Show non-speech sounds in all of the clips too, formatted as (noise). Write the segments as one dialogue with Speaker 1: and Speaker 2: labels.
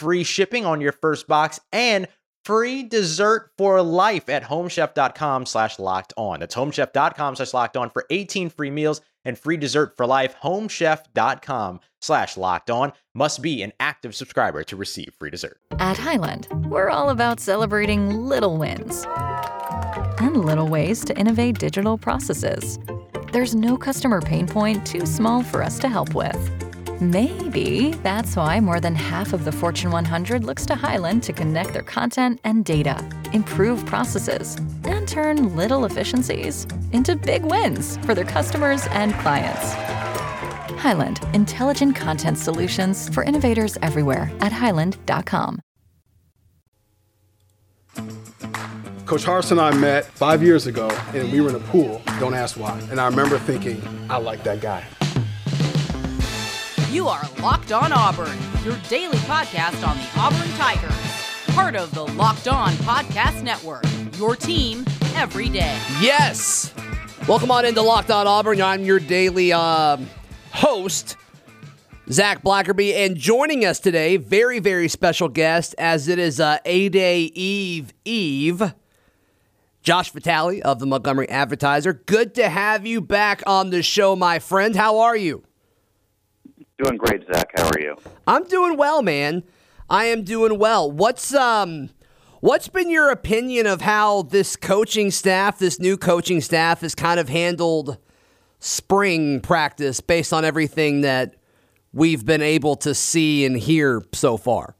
Speaker 1: free shipping on your first box and free dessert for life at homechef.com slash locked on. That's homechef.com slash locked on for 18 free meals and free dessert for life. Homechef.com slash locked on must be an active subscriber to receive free dessert.
Speaker 2: At Highland, we're all about celebrating little wins and little ways to innovate digital processes. There's no customer pain point too small for us to help with. Maybe that's why more than half of the Fortune 100 looks to Highland to connect their content and data, improve processes, and turn little efficiencies into big wins for their customers and clients. Highland, intelligent content solutions for innovators everywhere at highland.com.
Speaker 3: Coach Harsin and I met five years ago, and we were in a pool. Don't ask why. And I remember thinking, I like that guy.
Speaker 4: You are Locked On Auburn, your daily podcast on the Auburn Tigers. Part of the Locked On Podcast Network, your team every day.
Speaker 5: Yes. Welcome on into Locked On Auburn. I'm your daily um, host, Zac Blackerby, and joining us today, very, very special guest, as it is uh, A Day Eve Eve. Josh Vitale of the Montgomery Advertiser. Good to have you back on the show, my friend. How are you?
Speaker 6: Doing great, Zac. How are you?
Speaker 5: I'm doing well, man. I am doing well. What's um what's been your opinion of how this coaching staff, this new coaching staff has kind of handled spring practice based on everything that we've been able to see and hear so far?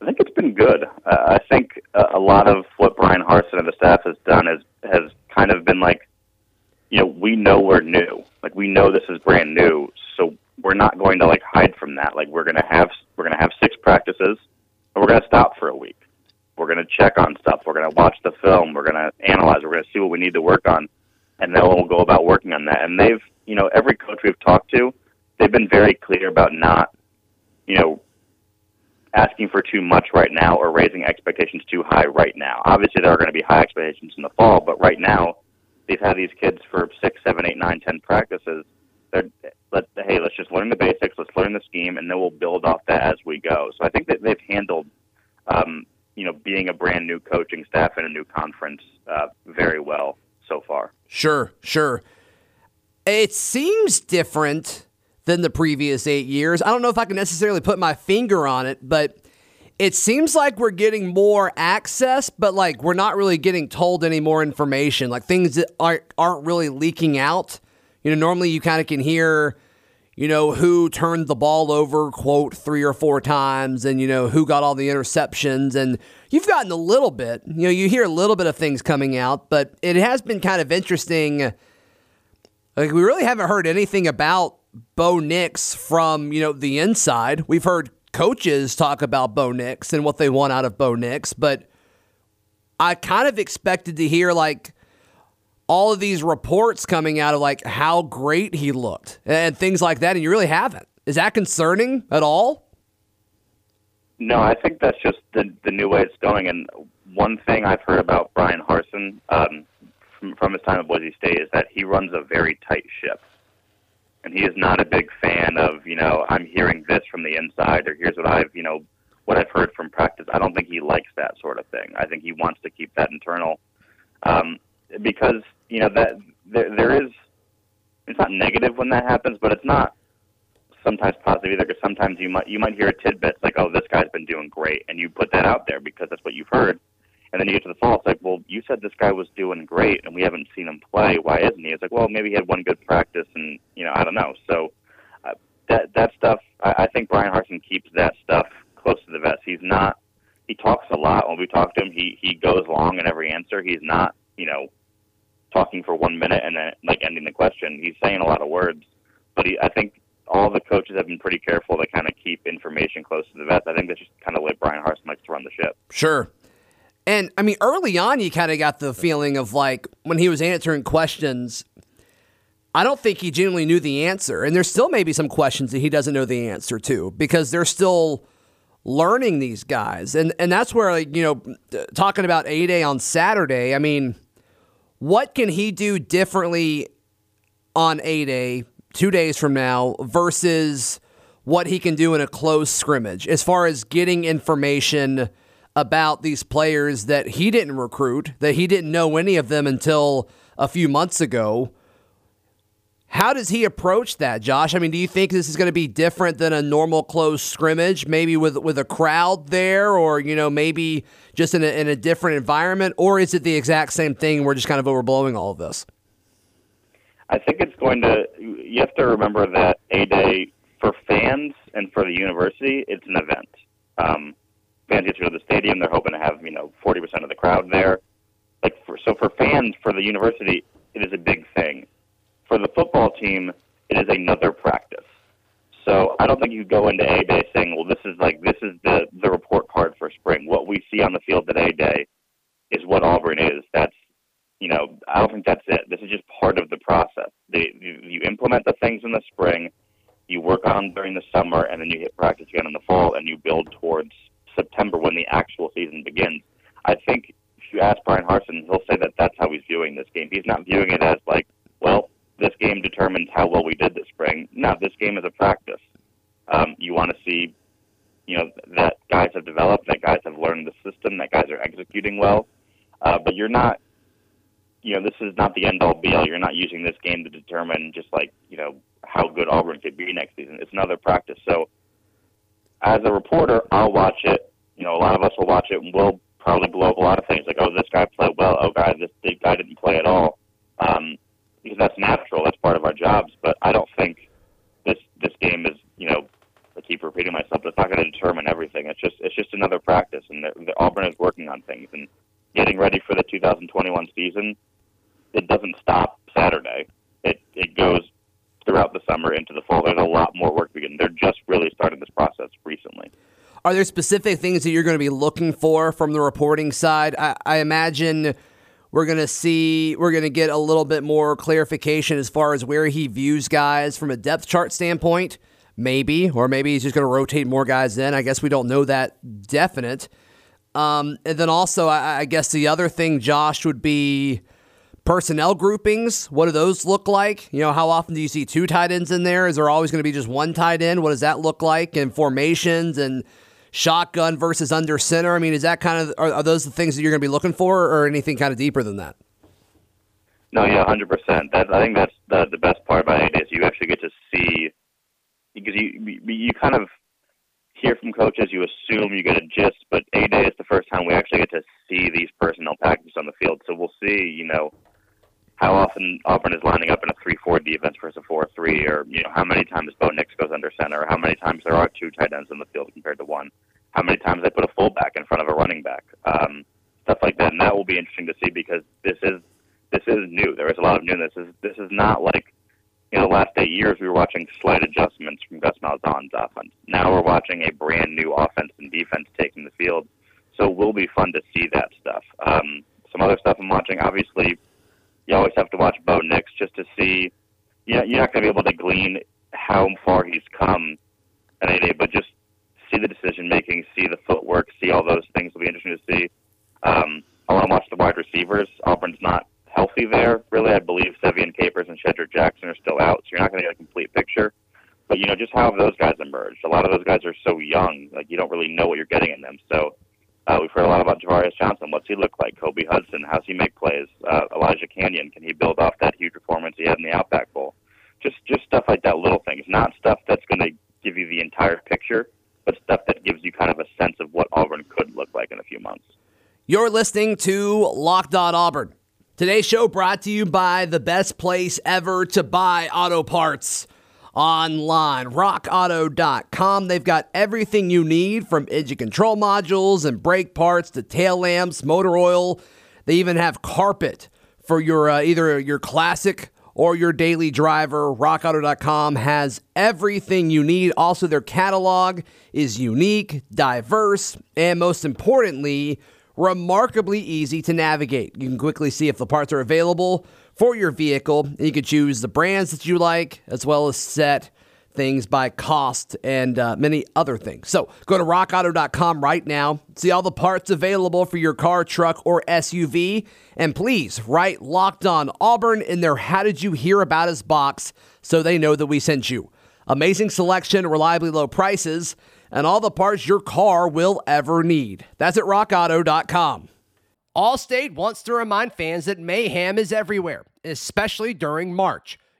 Speaker 6: I think it's been good. Uh, I think a lot of what Bryan Harsin and the staff has done is has kind of been like, you know, we know we're new. Like we know this is brand new, so we're not going to like hide from that. Like we're gonna have we're gonna have six practices, and we're gonna stop for a week. We're gonna check on stuff. We're gonna watch the film. We're gonna analyze. We're gonna see what we need to work on, and then we'll go about working on that. And they've, you know, every coach we've talked to, they've been very clear about not, you know, asking for too much right now or raising expectations too high right now. Obviously, there are going to be high expectations in the fall, but right now, they've had these kids for six, seven, eight, nine, ten practices. They're, let hey, let's just learn the basics, let's learn the scheme, and then we'll build off that as we go. So I think that they've handled, um, you know, being a brand new coaching staff in a new conference uh, very well so far.
Speaker 5: Sure, sure. It seems different than the previous eight years. I don't know if I can necessarily put my finger on it, but it seems like we're getting more access, but like we're not really getting told any more information. Like things that aren't aren't really leaking out. You know, normally you kind of can hear, you know, who turned the ball over, quote, three or four times, and you know who got all the interceptions, and you've gotten a little bit. You know, you hear a little bit of things coming out, but it has been kind of interesting. Like we really haven't heard anything about Bo Nix from you know the inside. We've heard coaches talk about Bo Nix and what they want out of Bo Nix, but I kind of expected to hear like all of these reports coming out of like how great he looked and things like that, and you really haven't. Is that concerning at all?
Speaker 6: No, I think that's just the the new way it's going. And one thing I've heard about Bryan Harsin um, from, from his time at Boise State is that he runs a very tight ship and he is not a big fan of you know I'm hearing this from the inside or here's what I've you know what I've heard from practice. I don't think he likes that sort of thing. I think he wants to keep that internal um, because you know that there, there is it's not negative when that happens, but it's not sometimes positive either because sometimes you might you might hear a tidbit like oh this guy's been doing great and you put that out there because that's what you've heard And then you get to the fall, it's like, well, you said this guy was doing great, and we haven't seen him play. Why isn't he? It's like, well, maybe he had one good practice, and you know, I don't know. So uh, that that stuff, I, I think Bryan Harsin keeps that stuff close to the vest. He's not. He talks a lot. When we talk to him, he he goes long in every answer. He's not, you know, talking for one minute and then like ending the question. He's saying a lot of words, but he, I think all the coaches have been pretty careful to kind of keep information close to the vest. I think that's just kind of the way Bryan Harsin likes to run the ship.
Speaker 5: Sure. And I mean, early on, you kind of got the feeling of like when he was answering questions, I don't think he genuinely knew the answer. And there's still maybe some questions that he doesn't know the answer to because they're still learning these guys. And and that's where like, you know, talking about A Day on Saturday, I mean, what can he do differently on A Day, two days from now, versus what he can do in a close scrimmage as far as getting information about these players that he didn't recruit, that he didn't know any of them until a few months ago. How does he approach that, Josh? I mean, do you think this is going to be different than a normal closed scrimmage, maybe with with a crowd there, or you know, maybe just in a, in a different environment, or is it the exact same thing? We're just kind of overblowing all of this.
Speaker 6: I think it's going to. You have to remember that a day for fans and for the university, it's an event. Um, fans get to go to the stadium. They're hoping to have you know 40% of the crowd there. Like for, so for fans for the university, it is a big thing. For the football team, it is another practice. So I don't think you go into A Day saying, "Well, this is like this is the the report card for spring. What we see on the field A Day is what Auburn is." That's you know, I don't think that's it. This is just part of the process. They, you, you implement the things in the spring, you work on during the summer, and then you hit practice again in the fall, and you build towards September when the actual season begins. I think if you ask Bryan Harsin, he'll say that that's how he's viewing this game. He's not viewing it as like, well, this game determines how well we did this spring. No, this game is a practice. Um, you want to see, you know, that guys have developed, that guys have learned the system, that guys are executing well. Uh, but you're not, you know, this is not the end all be all. You're not using this game to determine just like, you know, how good Auburn could be next season. It's another practice. So as a reporter, I'll watch it. You know, a lot of us will watch it, and we'll probably blow up a lot of things like, oh, this guy played well. Oh, guy, this big guy didn't play at all. Um, because that's natural. That's part of our jobs. But I don't think this this game is, you know, I keep repeating myself. but It's not going to determine everything. It's just it's just another practice, and the, the Auburn is working on things and getting ready for the 2021 season. It doesn't stop Saturday. It it goes throughout the summer into the fall. There's a lot more work to. They're just really starting this process recently.
Speaker 5: Are there specific things that you're going to be looking for from the reporting side? I, I imagine we're going to see, we're going to get a little bit more clarification as far as where he views guys from a depth chart standpoint, maybe, or maybe he's just going to rotate more guys in. I guess we don't know that definite. Um, and then also, I, I guess the other thing, Josh, would be personnel groupings. What do those look like? You know, how often do you see two tight ends in there? Is there always going to be just one tight end? What does that look like? And formations and shotgun versus under center. I mean, is that kind of are, are those the things that you're going to be looking for, or anything kind of deeper than that?
Speaker 6: No, yeah, hundred percent. That I think that's the the best part about it is you actually get to see because you you kind of hear from coaches, you assume you get a gist, but A Day is the first time we actually get to see these personnel packages on the field. So we'll see, you know, how often Auburn is lining up in a three-four defense versus a four-three, or you know how many times Bo Nix goes under center, how many times there are two tight ends in the field compared to one, how many times they put a fullback in front of a running back, um, stuff like that. And that will be interesting to see because this is this is new. There is a lot of newness. This is this is not like you know the last eight years we were watching slight adjustments from Gus Malzahn's offense. Now we're watching a brand new offense and defense taking the field. So it will be fun to see that stuff. Um, some other stuff I'm watching, obviously you always have to watch Bo Nix just to see. You know, you're not going to be able to glean how far he's come at any day, but just see the decision making, see the footwork, see all those things will be interesting to see. Um, I want to watch the wide receivers. Auburn's not healthy there, really. I believe Ze'Vian Capers and Shedrick Jackson are still out, so you're not going to get a complete picture. But you know, just how have those guys emerged? A lot of those guys are so young, like you don't really know what you're getting in them. So uh, we've heard a lot about Ja'Varrius Johnson. What's he look like? Kobe Hudson. How's he make plays? Uh, Canion. Can he build off that huge performance he had in the Outback Bowl? Just just stuff like that, little things. Not stuff that's going to give you the entire picture, but stuff that gives you kind of a sense of what Auburn could look like in a few months.
Speaker 5: You're listening to Locked On Auburn. Today's show brought to you by the best place ever to buy auto parts online, rockauto.com. They've got everything you need from engine control modules and brake parts to tail lamps, motor oil. They even have carpet for your uh, either your classic or your daily driver. RockAuto.com has everything you need. Also, their catalog is unique, diverse, and most importantly, remarkably easy to navigate. You can quickly see if the parts are available for your vehicle, and you can choose the brands that you like, as well as set things by cost and uh, many other things. So go to rockauto.com right now, see all the parts available for your car, truck, or SUV, and please write Locked On Auburn in their How Did You Hear About Us box so they know that we sent you. Amazing selection, reliably low prices, and all the parts your car will ever need. That's at rockauto.com.
Speaker 7: Allstate wants to remind fans that mayhem is everywhere, especially during March.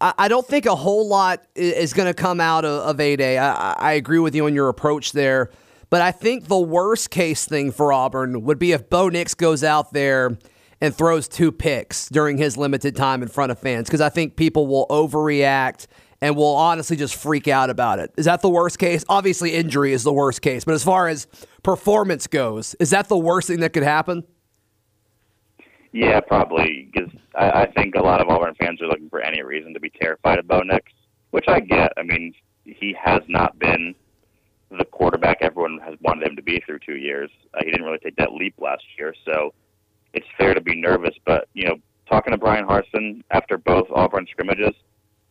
Speaker 5: I, don't think a whole lot is, is going to come out of, of A Day. I, I agree with you on your approach there. But I think the worst case thing for Auburn would be if Bo Nix goes out there and throws two picks during his limited time in front of fans because I think people will overreact and will honestly just freak out about it. Is that the worst case? Obviously, injury is the worst case, but as far as performance goes, is that the worst thing that could happen?
Speaker 6: Yeah, probably because I, I think a lot of Auburn fans are looking for any reason to be terrified of Bo Nix, which I get. I mean, he has not been the quarterback everyone has wanted him to be through two years. Uh, he didn't really take that leap last year, so it's fair to be nervous. But you know, talking to Bryan Harsin after both Auburn scrimmages,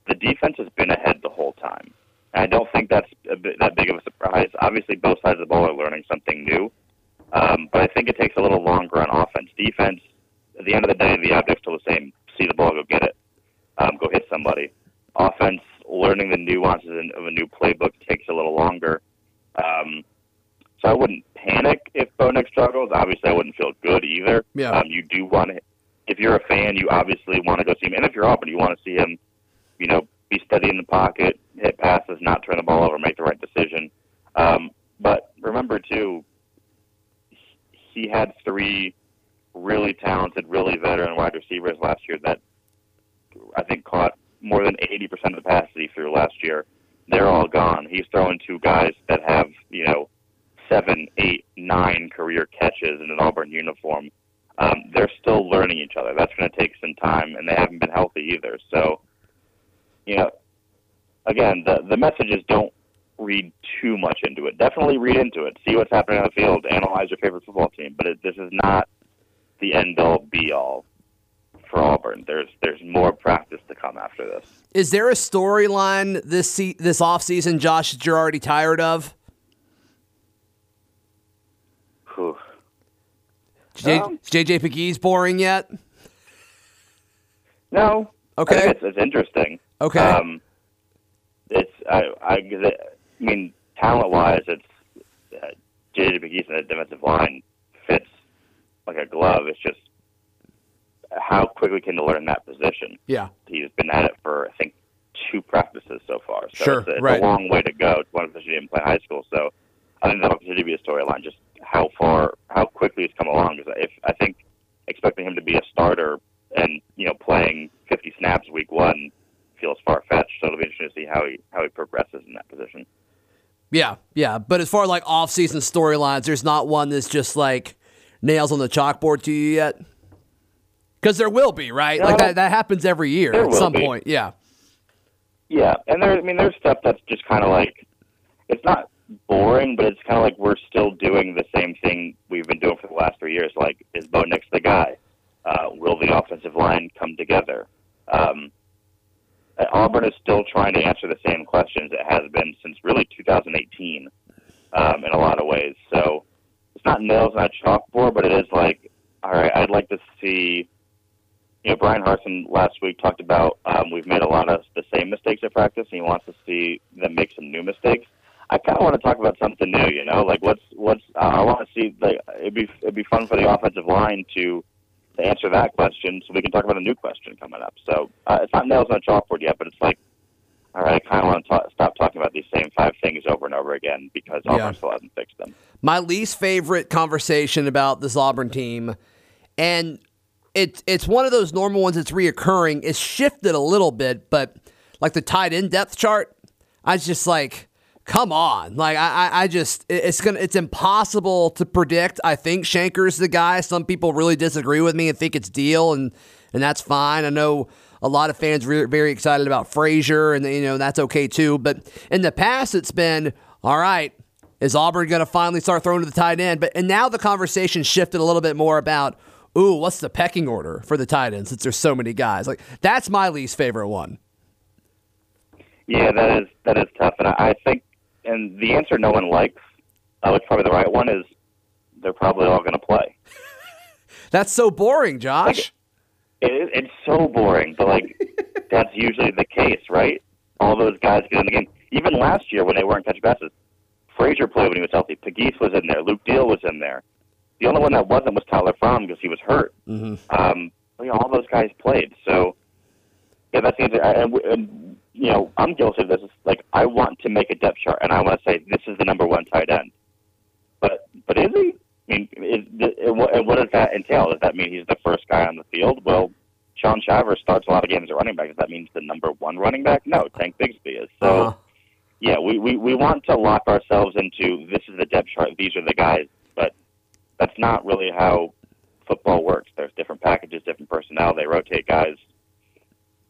Speaker 6: the defense has been ahead the whole time. And I don't think that's a bit, that big of a surprise. Obviously, both sides of the ball are learning something new, um, but I think it takes a little longer on offense. Defense at the end of the day, the object's still the same. See the ball, go get it, um, go hit somebody. Offense, learning the nuances of a new playbook takes a little longer. Um, so I wouldn't panic if Bo Nix struggles. Obviously, I wouldn't feel good either.
Speaker 5: Yeah.
Speaker 6: Um, you do want to, if you're a fan, you obviously want to go see him. And if you're Auburn, you want to see him, you know, be steady in the pocket, hit passes, not turn the ball over, make the right decision. Um, but remember, too, he had three really talented, really veteran wide receivers last year that I think caught more than 80% of the passes he threw last year. They're all gone. He's throwing two guys that have, you know, seven, eight, nine career catches in an Auburn uniform. Um, they're still learning each other. That's going to take some time, and they haven't been healthy either. So, you know, again, the the messages don't read too much into it. Definitely read into it. See what's happening on the field. Analyze your favorite football team. But it, this is not the end all be all for Auburn. There's there's more practice to come after this.
Speaker 5: Is there a storyline this se- this offseason, Josh, that you're already tired of?
Speaker 6: Whew.
Speaker 5: J-
Speaker 6: Um,
Speaker 5: JJ Pegues boring yet?
Speaker 6: No.
Speaker 5: Okay.
Speaker 6: It's, it's interesting.
Speaker 5: Okay.
Speaker 6: Um, it's I I, I mean talent wise, it's uh, JJ Pegues in the defensive line fits like a glove. It's just how quickly can you learn that position?
Speaker 5: Yeah.
Speaker 6: He's been at it for I think two practices so far. So
Speaker 5: Sure,
Speaker 6: it's, a, it's
Speaker 5: right.
Speaker 6: a long way to go. It's one position he didn't play in high school. So I think that'll continue to be a storyline. Just how far, how quickly he's come along. Because if I think expecting him to be a starter and you know playing 50 snaps week one feels far fetched. So it'll be interesting to see how he how he progresses in that position.
Speaker 5: Yeah, yeah. But as far as like off-season storylines, there's not one that's just like nails on the chalkboard to you yet. Because there will be, right? Like that, that happens every year at some
Speaker 6: be.
Speaker 5: point. Yeah.
Speaker 6: Yeah, and there, I mean, there's stuff that's just kind of like, it's not boring, but it's kind of like we're still doing the same thing we've been doing for the last three years. Like, is Bo Nix the guy? Uh, will the offensive line come together? Um, uh, Auburn is still trying to answer the same questions it has been since really 2018 um, in a lot of ways. So it's not nails on a chalkboard, but it is like, all right, I'd like to see. You know, Bryan Harsin last week talked about um, we've made a lot of the same mistakes at practice, and he wants to see them make some new mistakes. I kind of want to talk about something new. You know, like what's what's uh, I want to see. Like it'd be it'd be fun for the offensive line to to answer that question, so we can talk about a new question coming up. So uh, it's not nails on a chalkboard yet, but it's like, all right, I kind of want to stop talking about these same five things over and over again because Auburn
Speaker 5: Yeah.
Speaker 6: still hasn't fixed them.
Speaker 5: my least favorite conversation about this Auburn team, and it's it's one of those normal ones that's reoccurring. It's shifted a little bit, but like the tight end depth chart, I was just like, come on, like I I, I just it's gonna it's impossible to predict. I think Shenker's the guy. Some people really disagree with me and think it's Deal, and and that's fine. I know. A lot of fans are very excited about Frazier, and you know that's okay too. But in the past, it's been all right. Is Auburn going to finally start throwing to the tight end? But and now the conversation shifted a little bit more about, ooh, what's the pecking order for the tight end since there's so many guys? Like that's my least favorite one.
Speaker 6: Yeah, that is that is tough, and I, think, and the answer no one likes, uh, which probably the right one is, they're probably all going to play. (laughs)
Speaker 5: That's so boring, Josh.
Speaker 6: It is, it's so boring, but like (laughs) that's usually the case, right? All those guys get in the game. Even last year when they weren't catching passes, Frazier played when he was healthy. Pegues was in there. Luke Deal was in there. The only one that wasn't was Tyler Fromm because he was hurt. Mm-hmm. Um, but, you know, all those guys played. So yeah, that's the answer. And, and you know, I'm guilty of this. It's like I want to make a depth chart, and I want to say this is the number one tight end. But but is he? I mean, is, and what and what does that entail? Does that mean he's the first guy on the field? Well, Shaun Shivers starts a lot of games at running back. Does that mean he's the number one running back? No, Tank Bigsby is. So,
Speaker 5: Uh-huh.
Speaker 6: yeah, we, we, we want to lock ourselves into this is the depth chart. These are the guys, but that's not really how football works. There's different packages, different personnel. They rotate guys.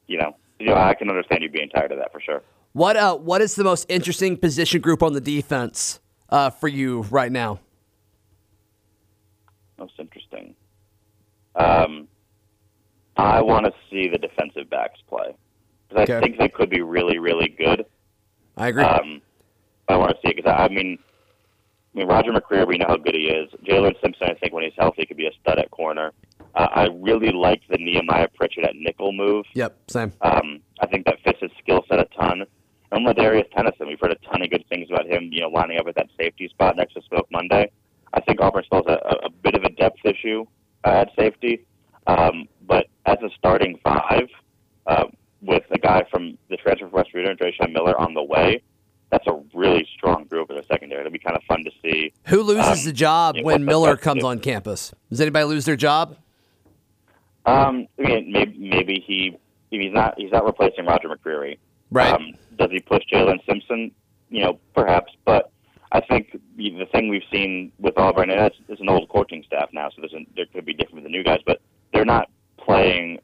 Speaker 6: You know, you know, I can understand you being tired of that for sure.
Speaker 5: What uh what is the most interesting position group on the defense uh, for you right now?
Speaker 6: Most interesting. Um, I want to see the defensive backs play because I think they could be really, really good.
Speaker 5: I agree.
Speaker 6: Um, I want to see it because I, I mean, I mean Roger McCreary, we know how good he is. Jaylin Simpson, I think when he's healthy, could be a stud at corner. Uh, I really liked the Nehemiah Pritchett at nickel move.
Speaker 5: yep, same.
Speaker 6: Um, I think that fits his skill set a ton. And Ladarius Tennison, we've heard a ton of good things about him. You know, lining up at that safety spot next to Smoke Monday. I think Auburn still has a, a bit of a depth issue uh, at safety. Um, but as a starting five, uh, with a guy from the transfer from West Virginia, Dreshun Miller, on the way, that's a really strong group in the secondary. It'll be kind of fun to see.
Speaker 5: Who loses
Speaker 6: um,
Speaker 5: the job
Speaker 6: yeah,
Speaker 5: when Miller comes on campus? Does anybody lose their job?
Speaker 6: Um, I mean, maybe, maybe he he's not he's not replacing Roger McCreary.
Speaker 5: Right.
Speaker 6: Um, does he push Jaylin Simpson? You know, perhaps, but I think the thing we've seen with Auburn, and it's, it's an old coaching staff now, so there could be different with the new guys, but they're not playing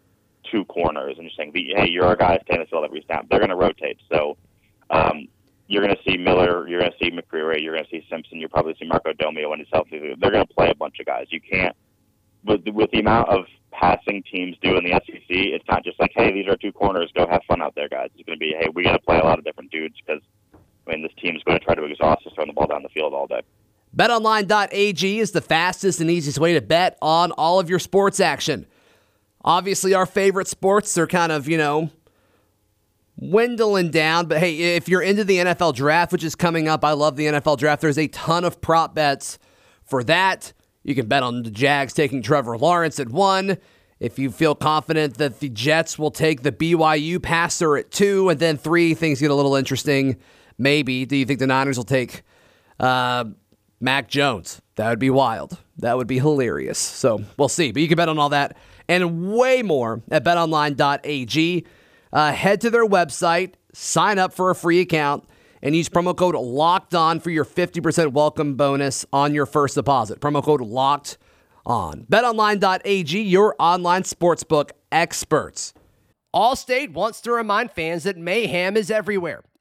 Speaker 6: two corners and just saying, "Hey, you're our guy, stand field every snap." They're going to rotate, so um, you're going to see Miller, you're going to see McCreary, you're going to see Simpson, you'll probably see Marco Domio when he's healthy. They're going to play a bunch of guys. You can't with with the amount of passing teams do in the SEC, it's not just like, hey, these are two corners, go have fun out there, guys. It's going to be, hey, we got to play a lot of different dudes because, I mean, this team is going to try to exhaust us throwing the ball down the field all day.
Speaker 5: BetOnline.ag is the fastest and easiest way to bet on all of your sports action. Obviously, our favorite sports are kind of, you know, dwindling down. But hey, if you're into the NFL draft, which is coming up, I love the NFL draft. There's a ton of prop bets for that. You can bet on the Jags taking Trevor Lawrence at one. If you feel confident that the Jets will take the BYU passer at two, and then three, things get a little interesting. Maybe. Do you think the Niners will take uh, Mac Jones? That would be wild. That would be hilarious. So we'll see. But you can bet on all that and way more at betonline.ag. Uh, head to their website, sign up for a free account, and use promo code LOCKED ON for your 50% welcome bonus on your first deposit. Promo code LOCKED ON. BetOnline.ag, your online sportsbook experts.
Speaker 7: Allstate wants to remind fans that mayhem is everywhere,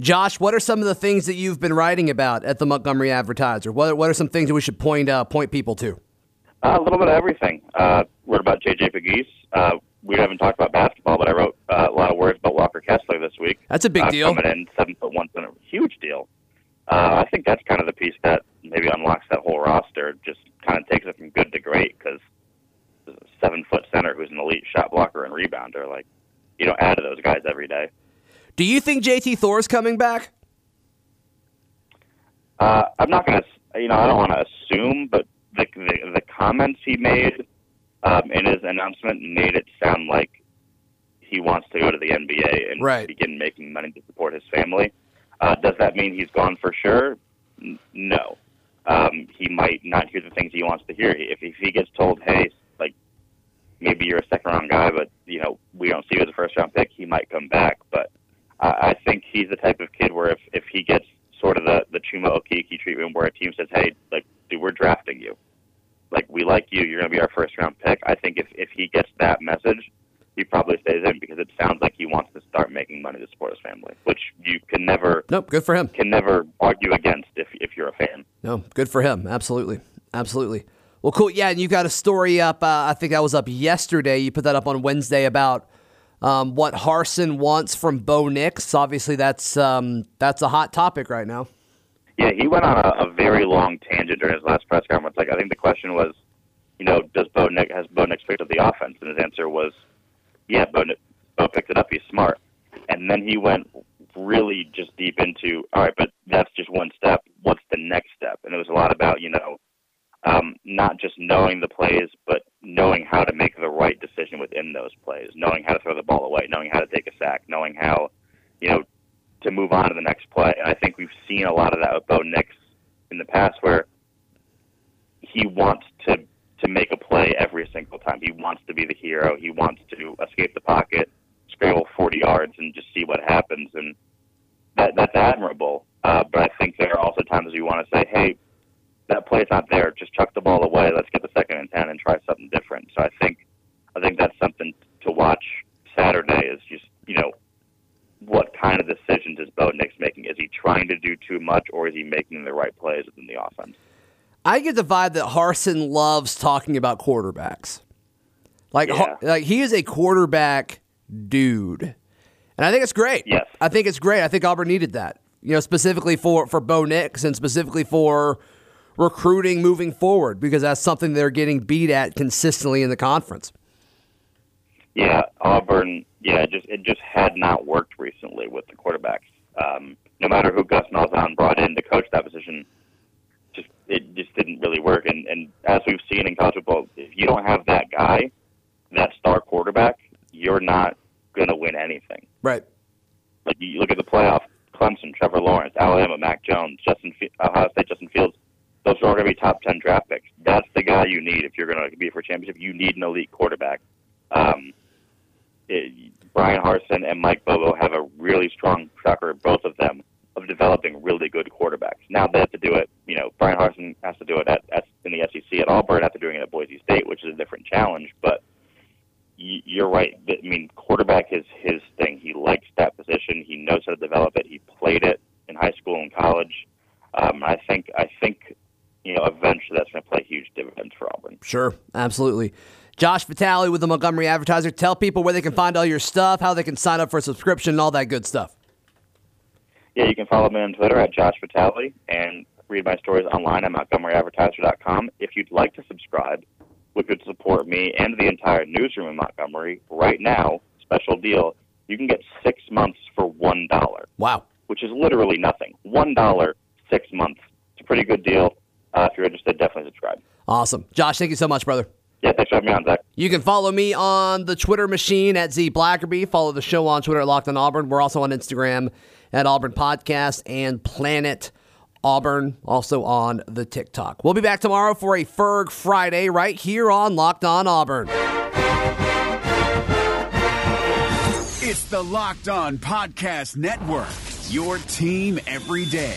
Speaker 5: Josh, what are some of the things that you've been writing about at the Montgomery Advertiser? What, what are some things that we should point uh, point people to?
Speaker 6: Uh, a little bit of everything. Uh, wrote about JJ Pegues. Uh, we haven't talked about basketball, but I wrote uh, a lot of words about Walker Kessler this week.
Speaker 5: That's a big
Speaker 6: uh,
Speaker 5: deal.
Speaker 6: Coming in seven foot one center, huge deal. Uh, I think that's kind of the piece that maybe unlocks that whole roster. Just kind of takes it from good to great because seven foot center who's an elite shot blocker and rebounder. Like you don't add to those guys every day.
Speaker 5: Do you think JT Thor is coming back?
Speaker 6: Uh, I'm not going to, you know, I don't want to assume, but the, the the comments he made um, in his announcement made it sound like he wants to go to the NBA and
Speaker 5: Right.
Speaker 6: begin making money to support his family. Uh, does that mean he's gone for sure? N- no. Um, he might not hear the things he wants to hear. If, if he gets told, hey, like maybe you're a second round guy, but you know we don't see you as a first round pick, he might come back. But I I think he's the type of kid where if if he gets sort of the the Chuma Okeke treatment, where a team says, "Hey, like, dude, we're drafting you. Like, we like you. You're going to be our first round pick." I think if if he gets that message, he probably stays in because it sounds like he wants to start making money to support his family, which you can never
Speaker 5: Nope, good for him.
Speaker 6: can never argue against if if you're a fan.
Speaker 5: No, good for him. Absolutely. Absolutely. Well, cool. Yeah, and you got a story up. Uh, I think that was up yesterday. You put that up on Wednesday about um, what Harsin wants from Bo Nix. Obviously, that's um, that's a hot topic right now.
Speaker 6: Yeah, he went on a, a very long tangent during his last press conference. Like, I think the question was, you know, does Bo Nick has Bo Nix picked up the offense? And his answer was, yeah, Bo, Nick- Bo picked it up. He's smart. And then he went really just deep into, all right, but that's just one step. What's the next step? And it was a lot about, you know, um, not just knowing the plays, but knowing how to make the right decision within those plays, knowing how to throw the ball away, knowing how to take a sack, knowing how, you know, to move on to the next play. And I think we've seen a lot of that with Bo Nix in the past where he wants to to make a play every single time. He wants to be the hero. He wants to escape the pocket, scramble 40 yards, and just see what happens. And that that's admirable. Uh, but I think there are also times you want to say, hey, that play's not there. Just chuck the ball away. Let's get the second and ten and try something different. So I think I think that's something to watch Saturday. Is just you know what kind of decisions is Bo Nix making? Is he trying to do too much, or is he making the right plays within the offense?
Speaker 5: I get the vibe that Harsin loves talking about quarterbacks. Like, Har- like he is a quarterback dude, and I think it's great.
Speaker 6: Yes.
Speaker 5: I think it's great. I think Auburn needed that. You know, specifically for for Bo Nix and specifically for recruiting moving forward because that's something they're getting beat at consistently in the conference.
Speaker 6: Yeah, Auburn. Yeah, it just it just had not worked recently with the quarterbacks. Um, no matter who Gus Malzahn brought in to coach that position, just it just didn't really work. And and as we've seen in college football, if you don't have that guy, that star quarterback, you're not going to win anything.
Speaker 5: Right.
Speaker 6: Like you look at the playoff, Clemson, Trevor Lawrence, Alabama, Mac Jones, Justin, Fe- Ohio State, Justin Fields. Those are all going to be top ten draft picks. That's the guy you need if you're going to be for a championship. You need an elite quarterback. Um, it, Bryan Harsin and Mike Bobo have a really strong track record, both of them, of developing really good quarterbacks. Now they have to do it. You know, Bryan Harsin has to do it at, at in the SEC at Auburn after doing it at Boise State, which is a different challenge. But you're right. I mean, quarterback is his thing. He likes that position. He knows how to develop it. He played it in high school and college. Um, I think. I think. You know, eventually that's going to play huge dividends for Auburn.
Speaker 5: Sure, absolutely. Josh Vitale with the Montgomery Advertiser. Tell people where they can find all your stuff, how they can sign up for a subscription, and all that good stuff.
Speaker 6: Yeah, you can follow me on Twitter at Josh Vitale and read my stories online at MontgomeryAdvertiser.com. If you'd like to subscribe, which would support me and the entire newsroom in Montgomery, right now, special deal, you can get six months for $1,
Speaker 5: Wow.
Speaker 6: which is literally nothing. $1, six months. It's a pretty good deal. Uh, if you're interested, definitely subscribe.
Speaker 5: Awesome. Josh, thank you so much, brother.
Speaker 6: Yeah, thanks for having me on, Zac.
Speaker 5: You can follow me on the Twitter machine at Z Blackerby. Follow the show on Twitter at Locked on Auburn. We're also on Instagram at Auburn Podcast and Planet Auburn, also on the TikTok. We'll be back tomorrow for a Ferg Friday right here on Locked on Auburn.
Speaker 8: It's the Locked On Podcast Network, your team every day.